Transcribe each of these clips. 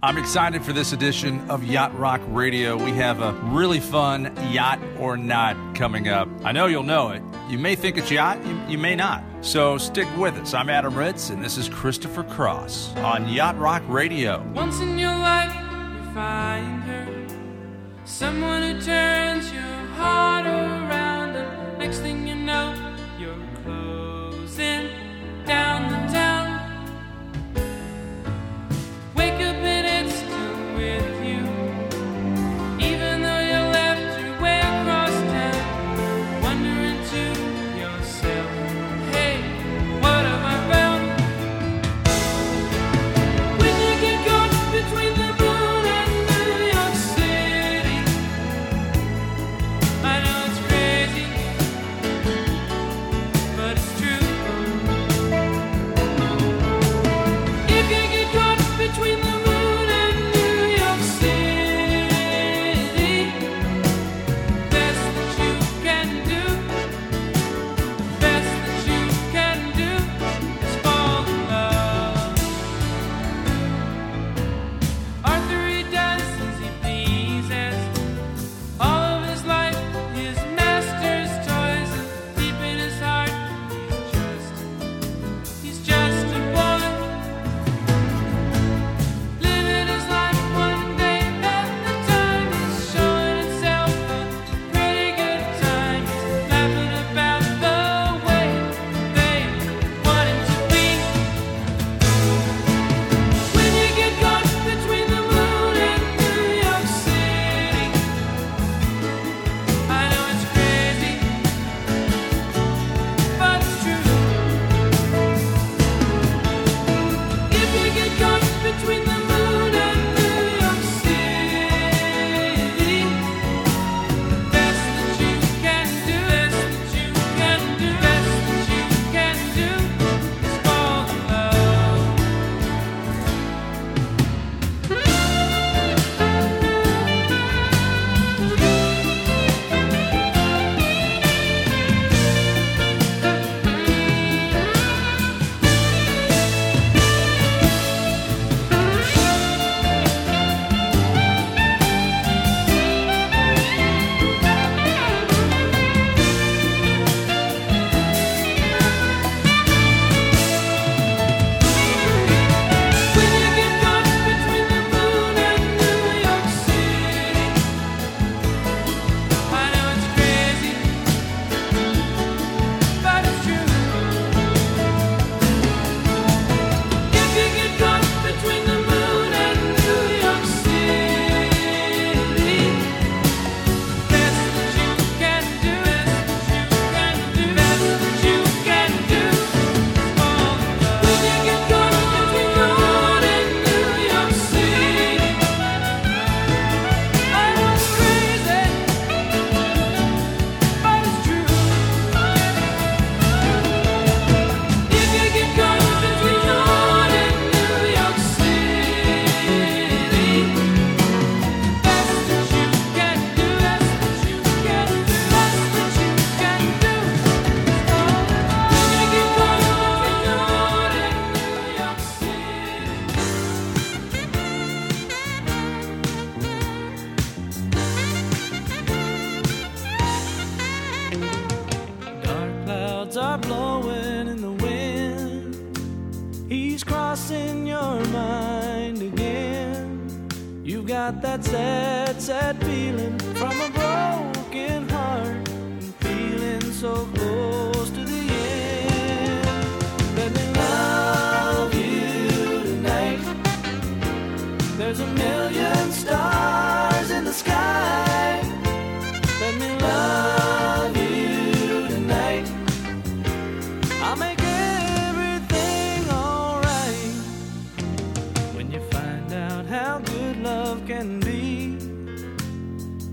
I'm excited for this edition of Yacht Rock Radio. We have a really fun Yacht or Not coming up. I know you'll know it. You may think it's Yacht, you, you may not. So stick with us. I'm Adam Ritz, and this is Christopher Cross on Yacht Rock Radio. Once in your life, you find her someone who turns your heart around, next thing got that sad, sad feeling.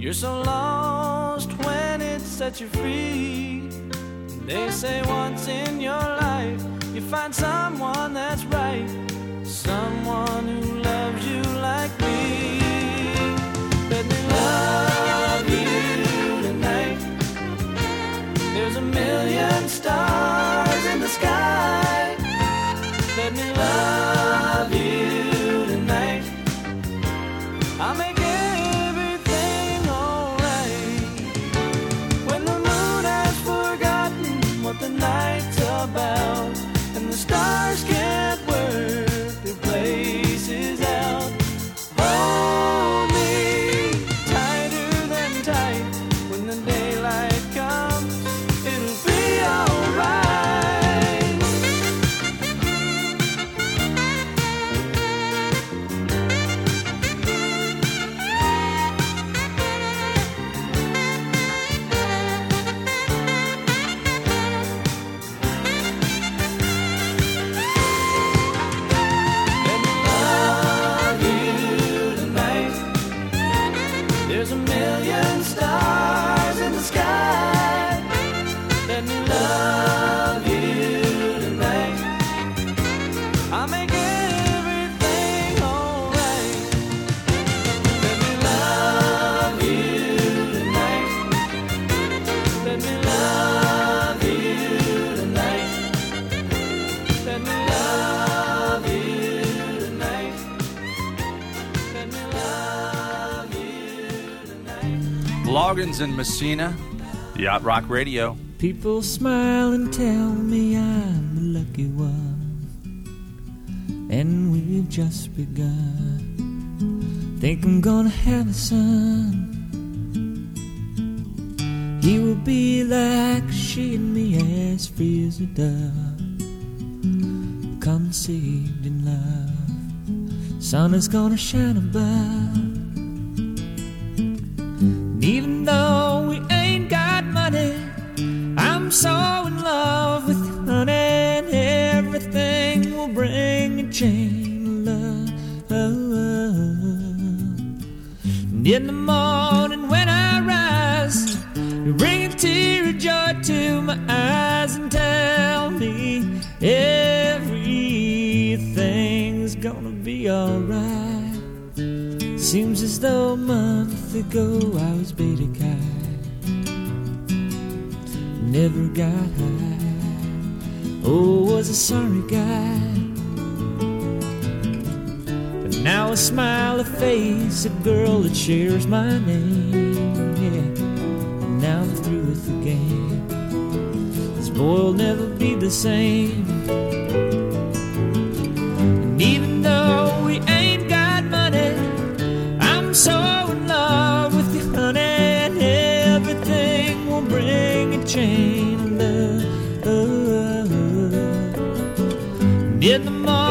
You're so lost when it sets you free. They say once in your life you find someone that's right, someone who loves you like me. Let me love you tonight. There's a million stars in the sky. Let me love. Loggins and Messina, Yacht Rock Radio. People smile and tell me I'm the lucky one, and we've just begun. Think I'm gonna have a son. He will be like she and me, as free as a dove, conceived in love. Sun is gonna shine above. In the morning when I rise, you bring a tear of joy to my eyes and tell me everything's gonna be alright. Seems as though a month ago I was beta guy never got high. Oh, was a sorry guy. But now I smile face, a girl that shares my name. Yeah, now I'm through with the game. This boy will never be the same. And even though we ain't got money, I'm so in love with you, honey, and everything will bring a chain of love. And in the morning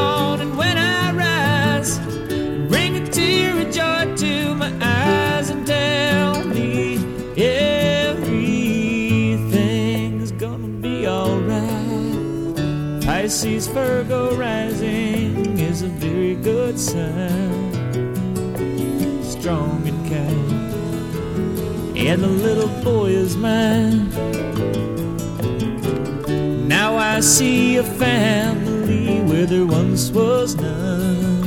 Pisces Virgo rising is a very good sign strong and kind. And the little boy is mine. Now I see a family where there once was none.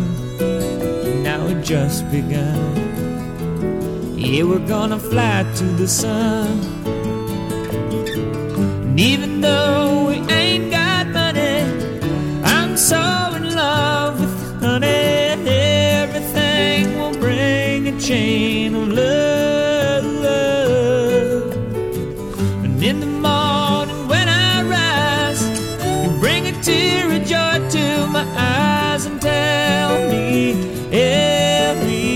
Now it just begun. Yeah, we're gonna fly to the sun. And even though we chain of love. And in the morning when I rise, you bring a tear of joy to my eyes and tell me everything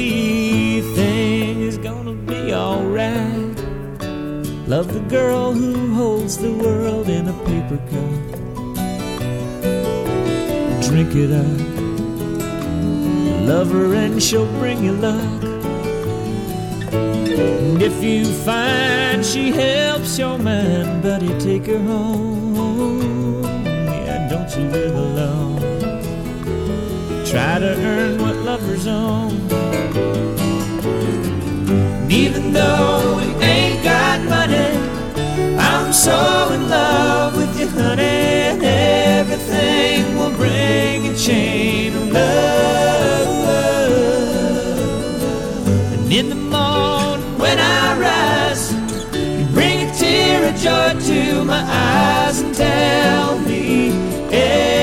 is gonna be alright. Love the girl who holds the world in a paper cup. Drink it up. Love her and she'll bring you luck. And if you find she helps your mind, buddy, take her home. Yeah, don't you live alone. Try to earn what lovers own. And even though we ain't got money, I'm so in love with you, honey, tell me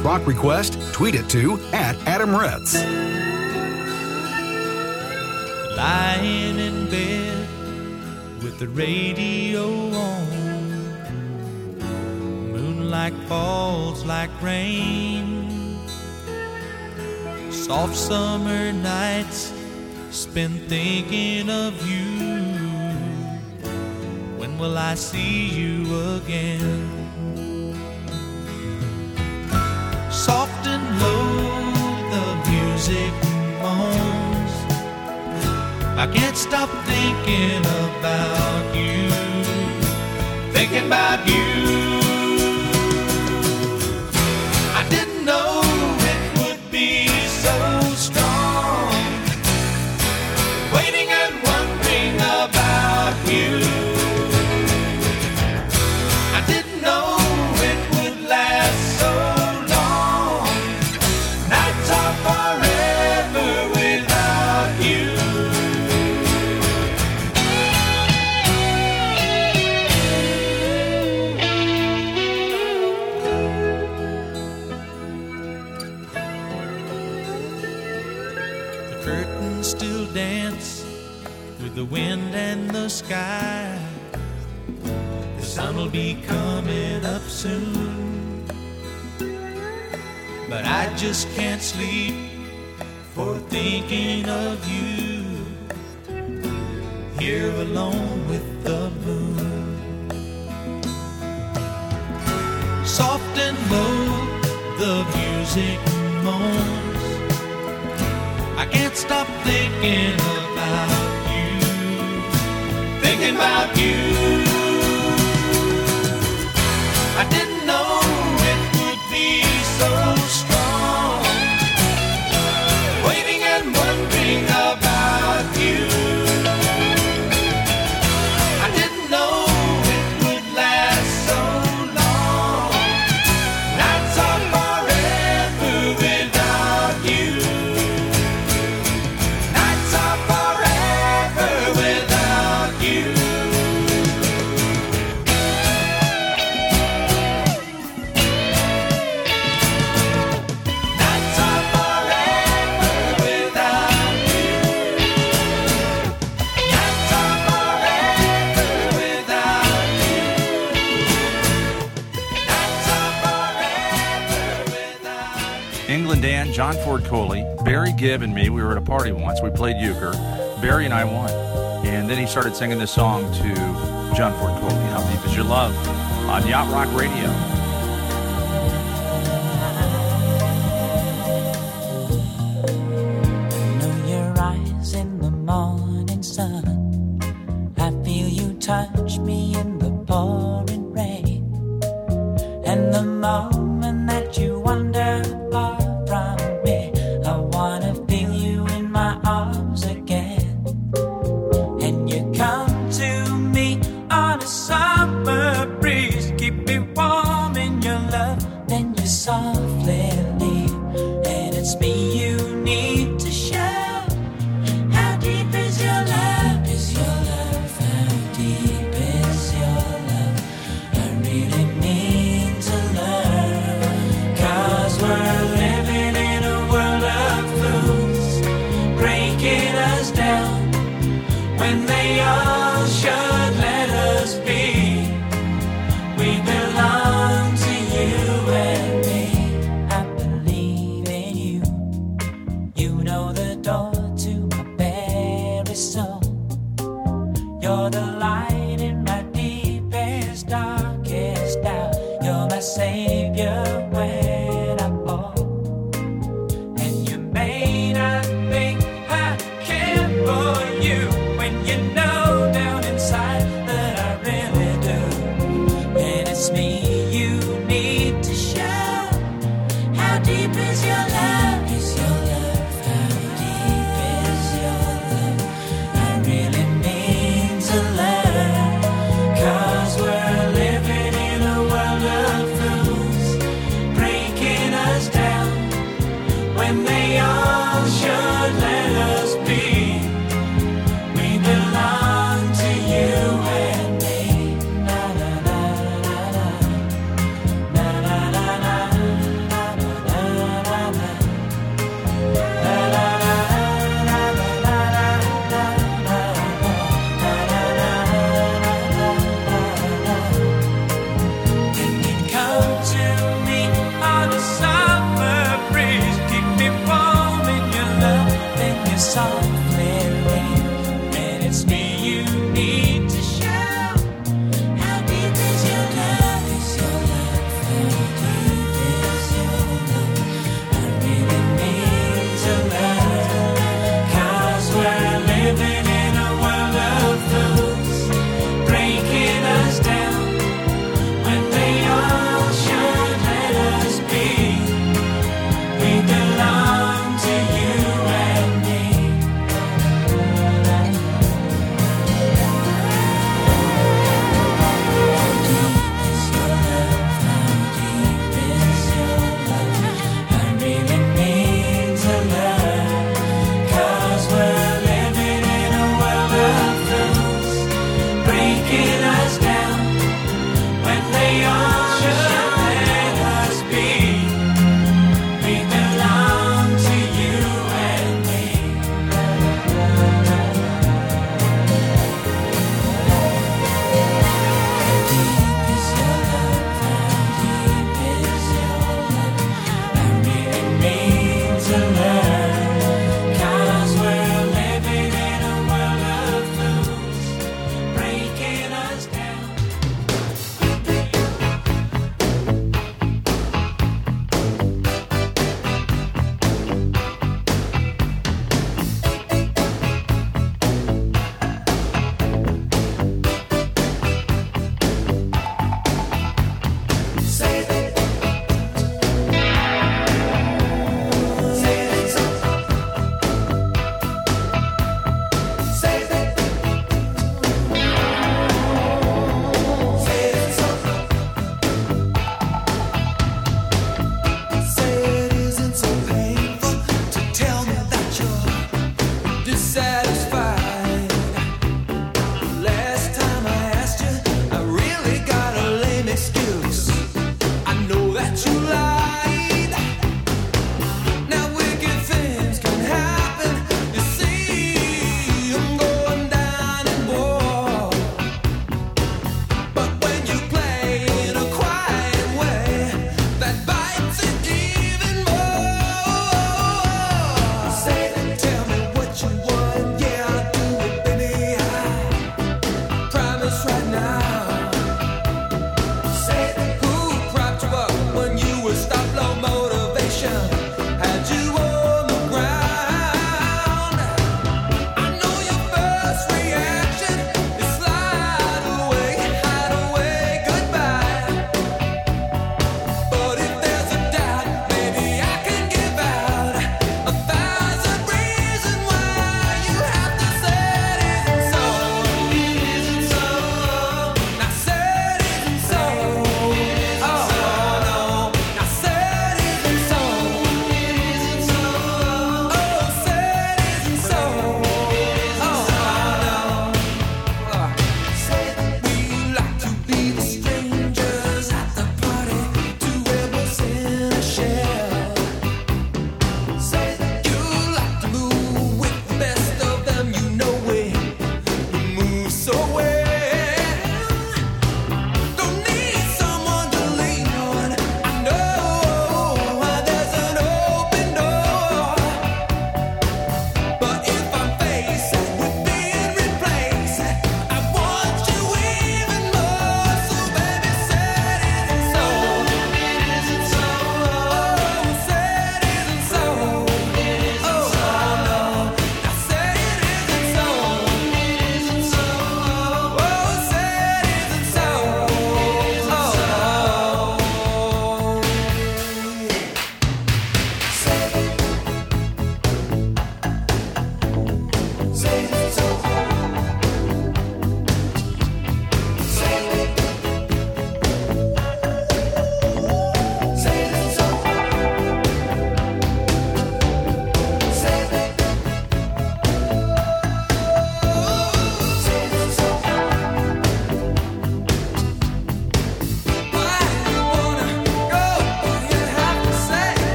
rock request, tweet it to at Adam Ritz. Lying in bed with the radio on, moonlight falls like rain. Soft summer nights spent thinking of you. When will I see you again? about you, thinking about you. sky. The sun will be coming up soon. But I just can't sleep for thinking of you. Here alone with the moon. Soft and low, the music moans. I can't stop thinking about thinking about you. I didn't. John Ford Coley, Barry Gibb, and me, we were at a party once. We played euchre. Barry and I won. And then he started singing this song to John Ford Coley, How Deep Is Your Love, on Yacht Rock Radio.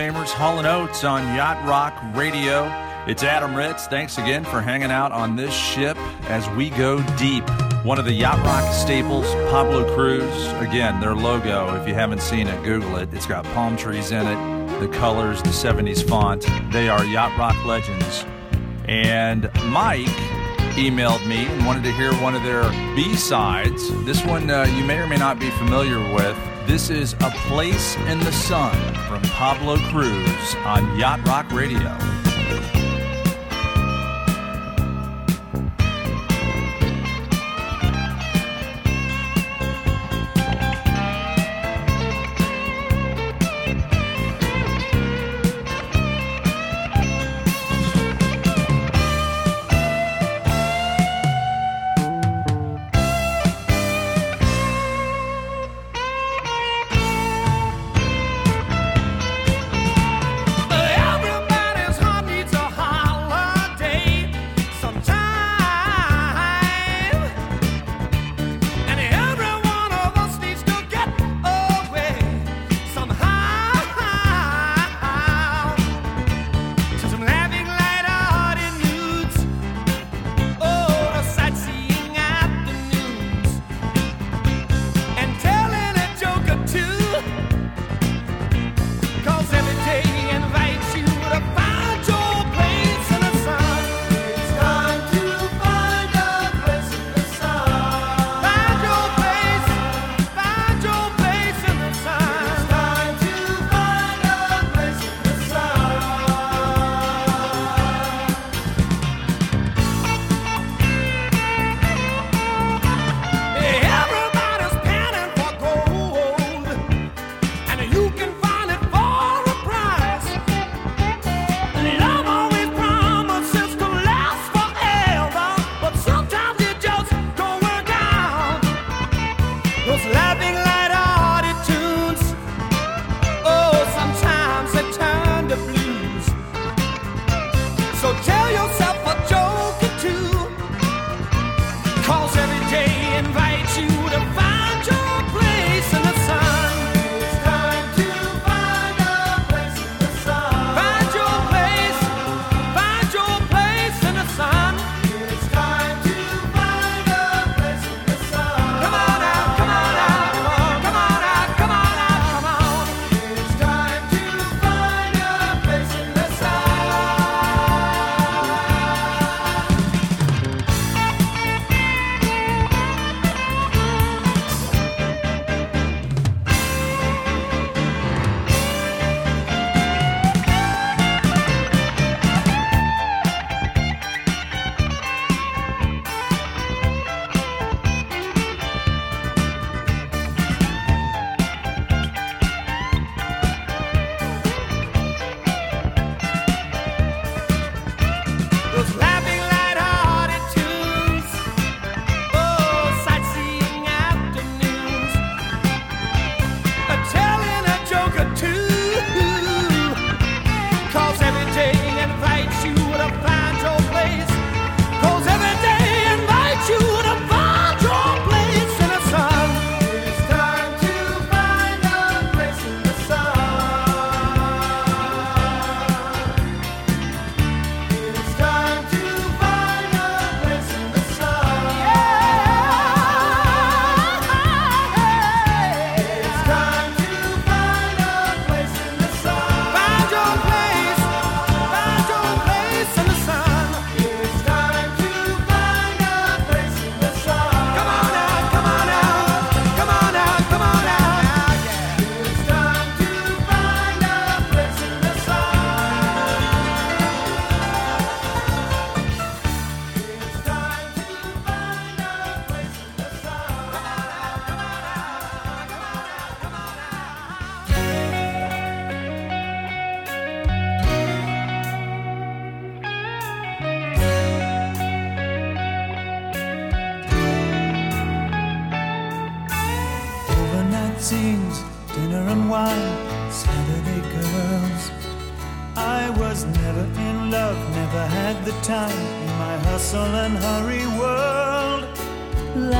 Famers, Hall and Oates on Yacht Rock Radio. It's Adam Ritz. Thanks again for hanging out on this ship as we go deep. One of the Yacht Rock staples, Pablo Cruise. Again, their logo, if you haven't seen it, Google it. It's got palm trees in it, the colors, the 70s font. They are Yacht Rock legends. And Mike emailed me and wanted to hear one of their B sides. This one uh, you may or may not be familiar with. This is A Place in the Sun from Pablo Cruise on Yacht Rock Radio.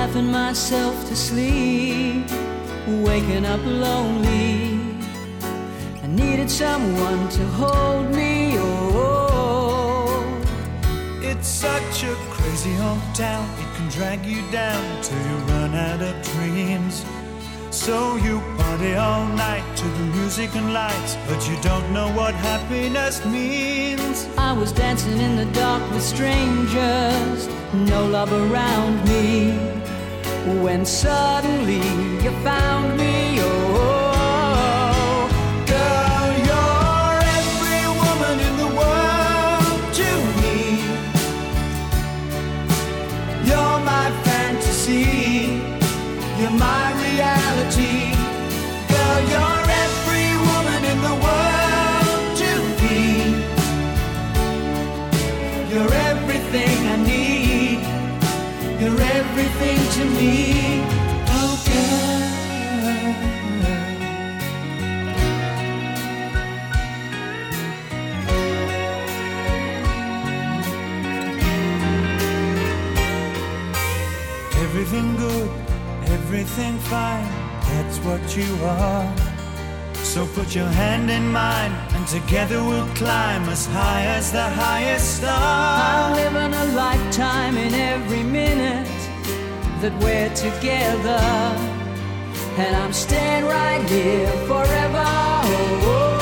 laughing myself to sleep, waking up lonely. I needed someone to hold me. Oh, it's such a crazy old town, it can drag you down till you run out of dreams. So you party all night to the music and lights, but you don't know what happiness means. I was dancing in the dark with strangers, no love around me. When suddenly you found me, oh, Girl, you're every woman in the world to me. You're my fantasy, you're my to me. Oh, girl. Everything good, everything fine, that's what you are. So put your hand in mine, and together we'll climb as high as the highest star. I'm living a lifetime in every minute that we're together. And I'm staying right here forever. Oh, oh,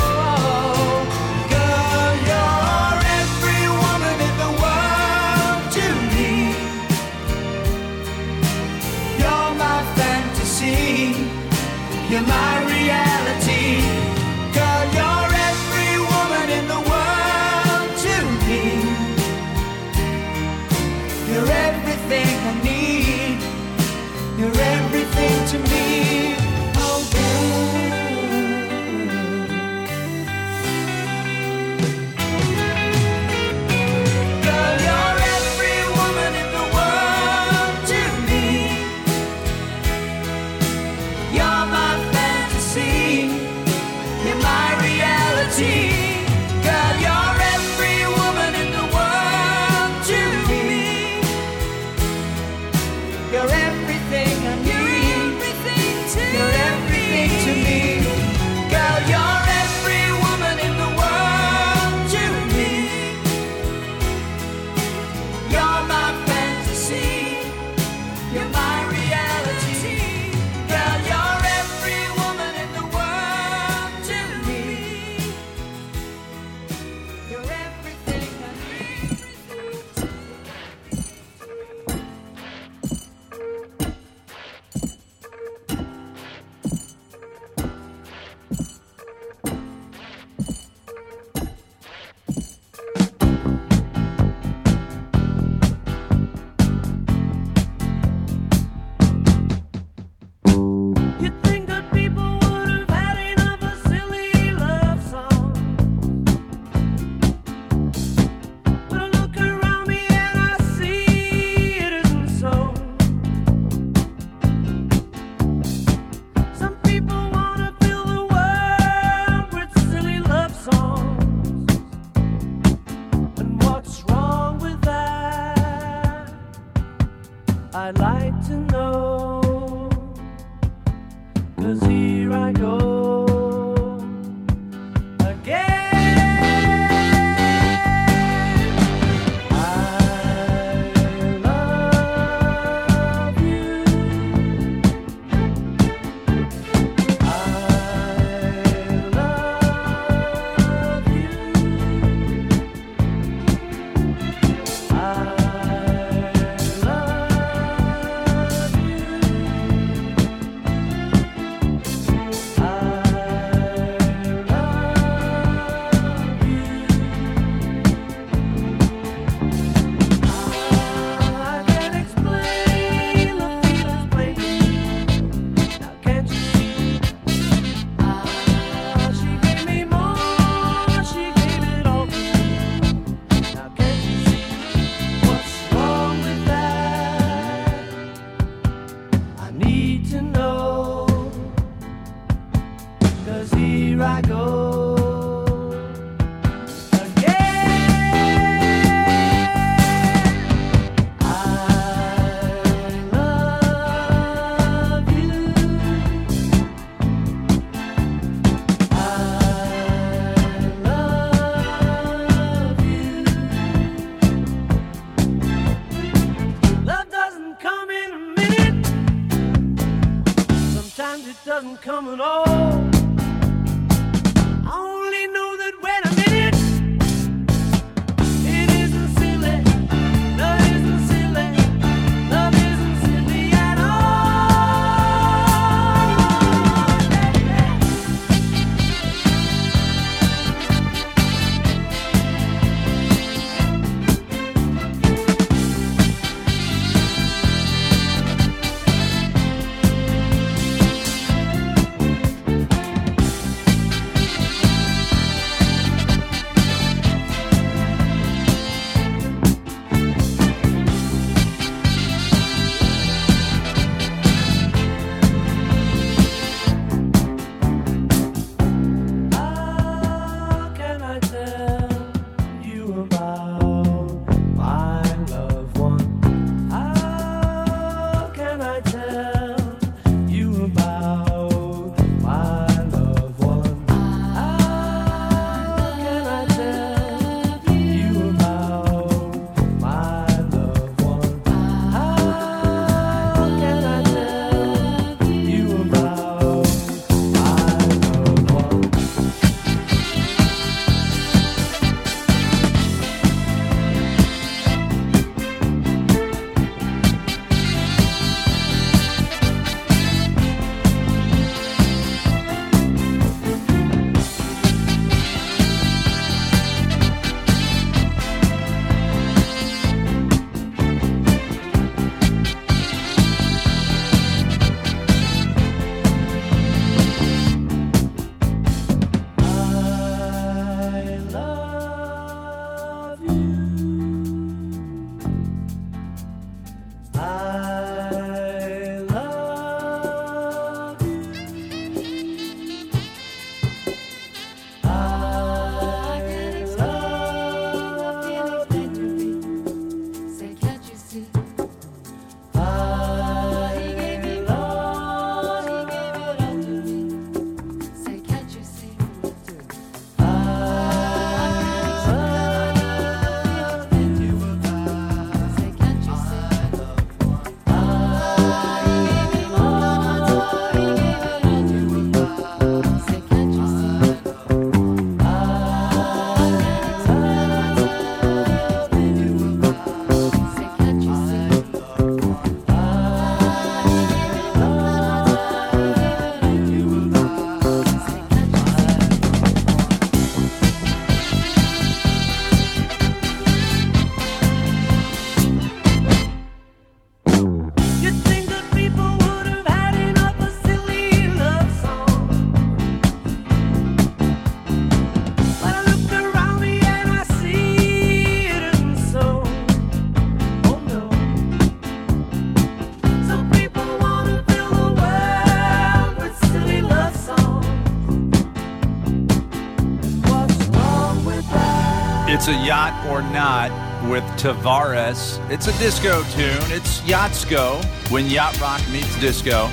or not with Tavares. It's a disco tune. It's Yachtsko when Yacht Rock meets disco.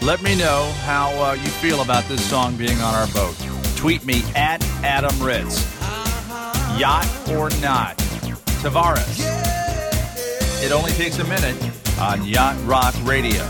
Let me know how uh, you feel about this song being on our boat. Tweet me at Adam Ritz. Yacht or not. Tavares. It only takes a minute on Yacht Rock Radio.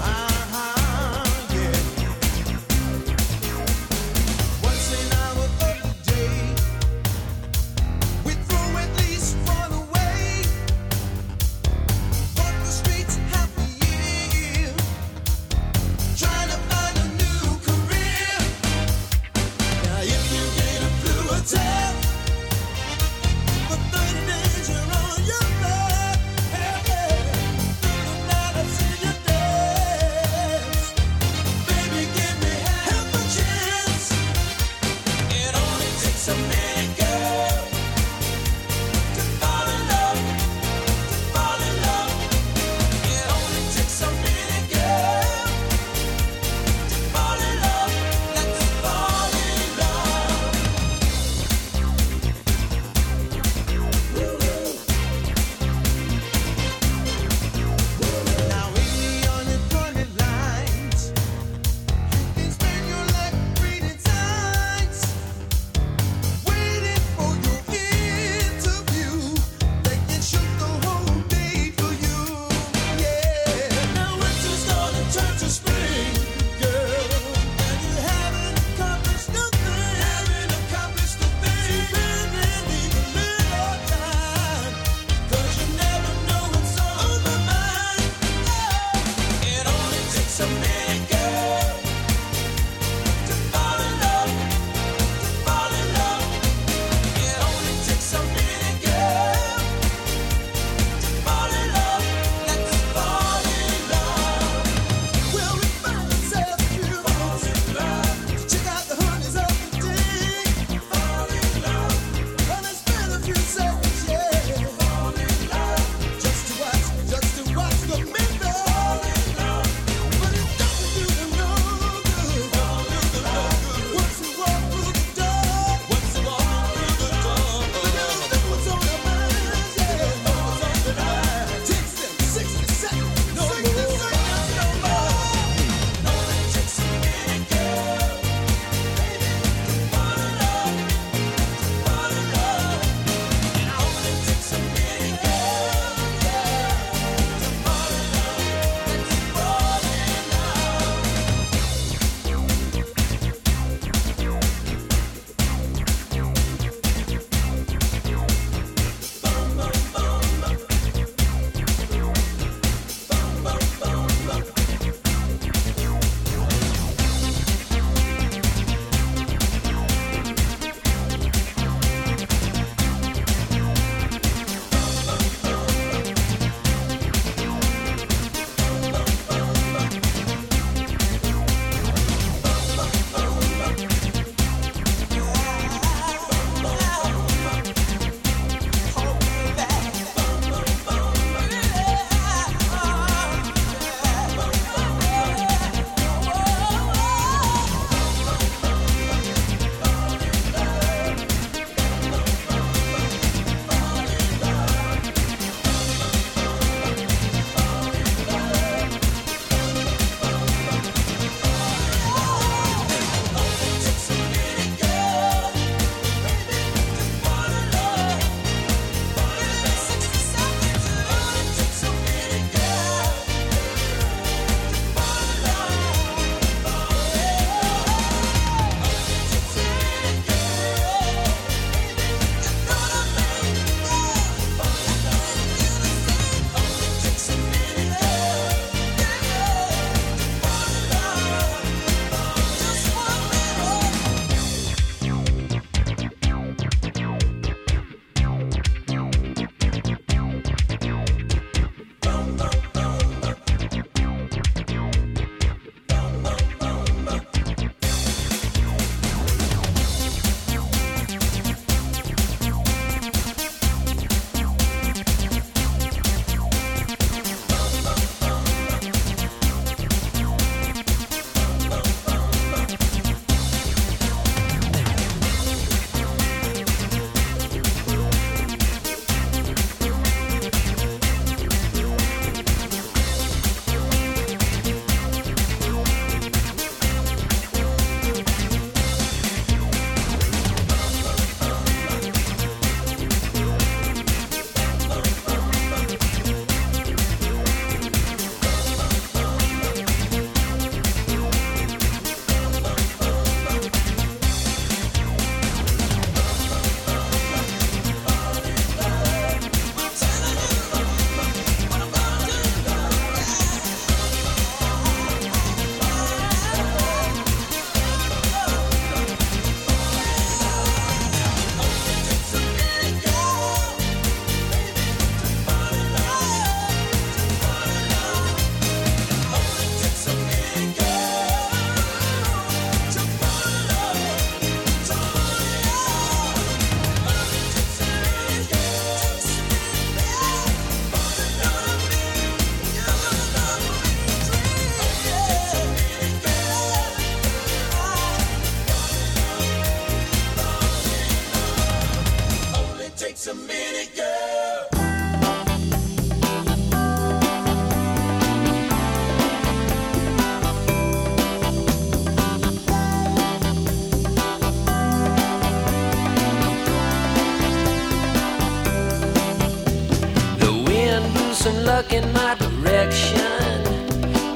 In my direction.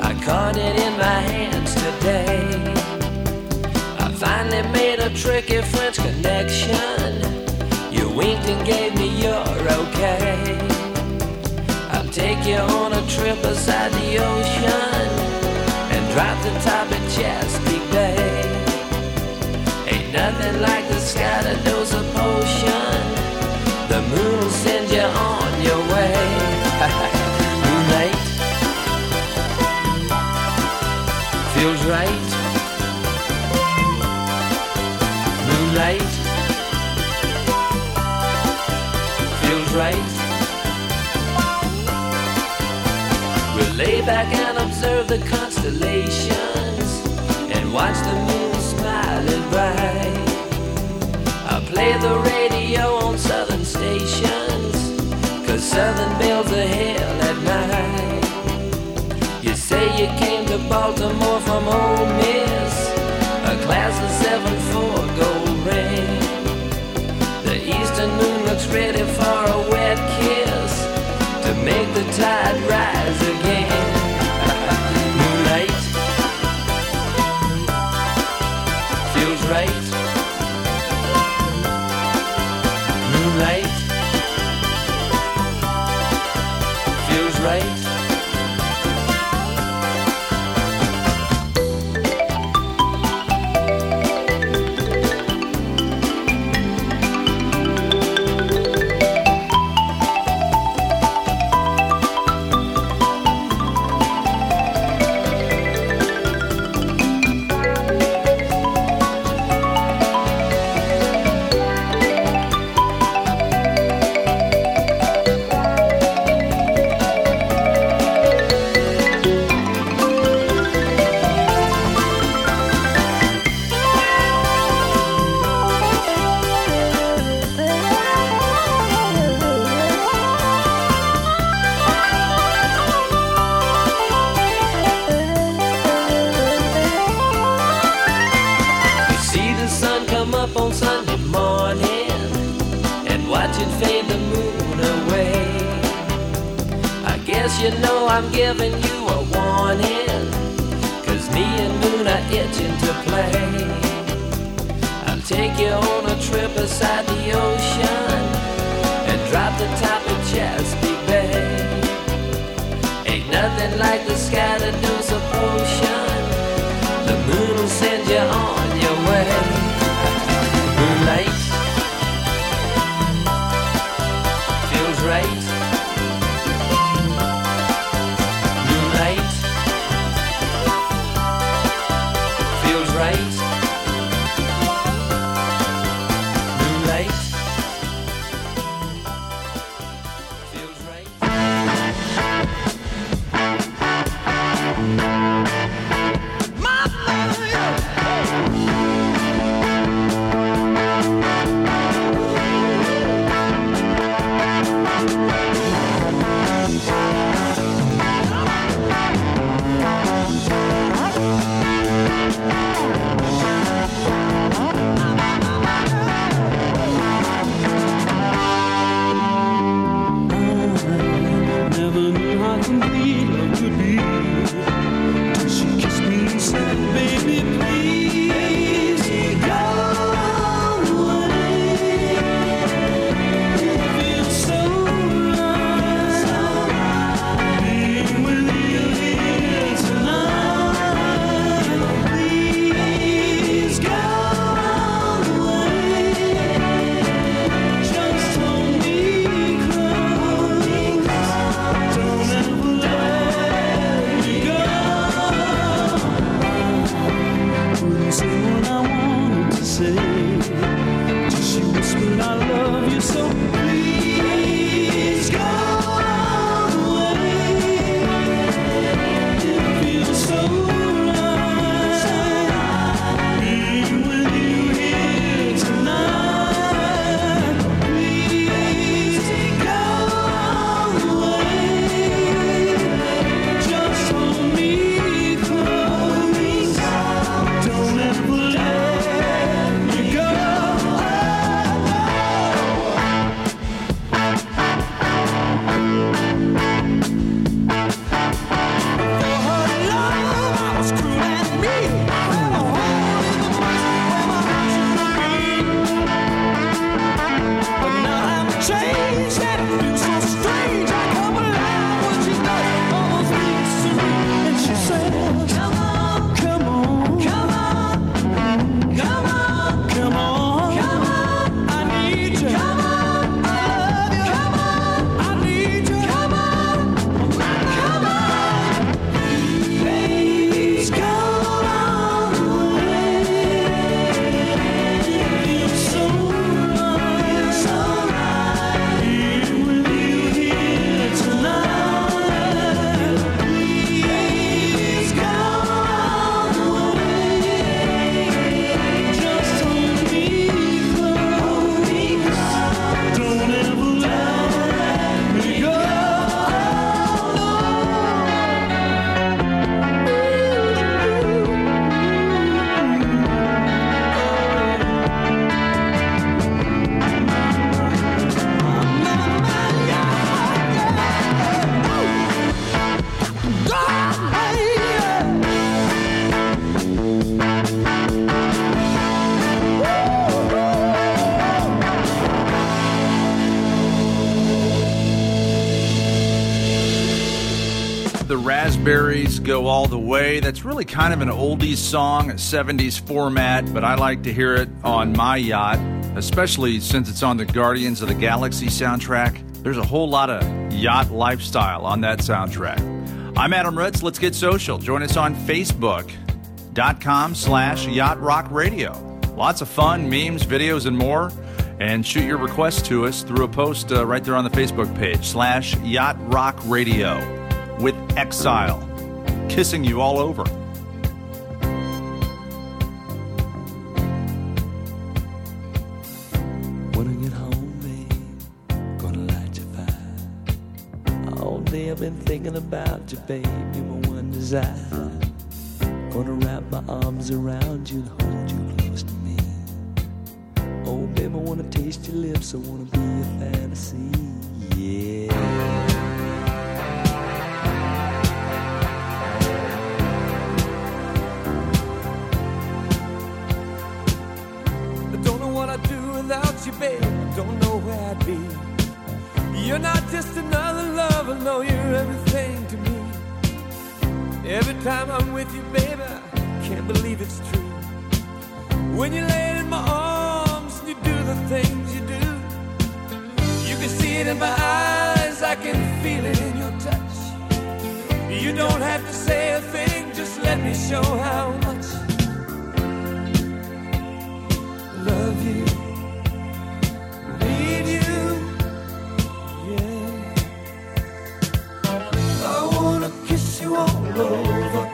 I caught it in my hands today. I finally made a tricky French connection. You winked and gave me your okay. I'll take you on a trip beside the ocean and drop the top at Chesapeake Bay. Ain't nothing like the sky that dose a feels right. Moonlight feels right. We'll lay back and observe the constellations and watch the moon smiling bright. I'll play the radio on southern stations, cause southern belles are hell at night. You say you came to Baltimore from Ole Miss, a class of 7-4 gold ring. The eastern moon looks ready for a wet kiss to make the tide rise again. Way. That's really kind of an oldies song, a 70s format, but I like to hear it on my yacht, especially since it's on the Guardians of the Galaxy soundtrack. There's a whole lot of yacht lifestyle on that soundtrack. I'm Adam Ritz. Let's get social. Join us on Facebook.com slash Yacht Rock Radio. Lots of fun, memes, videos, and more. And shoot your requests to us through a post uh, right there on the Facebook page slash Yacht Rock Radio with Exile. Kissing you all over. When I get home, babe, gonna light your fire. All day I've been thinking about you, babe. You're my one desire. Gonna wrap my arms around you and hold you close to me. Oh, babe, I wanna taste your lips. I wanna be a fantasy. Yeah. Without you, babe. Don't know where I'd be. You're not just another lover, no, you're everything to me. Every time I'm with you, baby, I can't believe it's true. When you lay in my arms and you do the things you do, you can see it in my eyes, I can feel it in your touch. You don't have to say a thing, just let me show how much you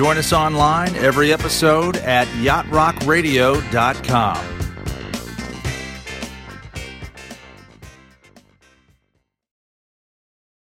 Join us online every episode at yachtrockradio.com.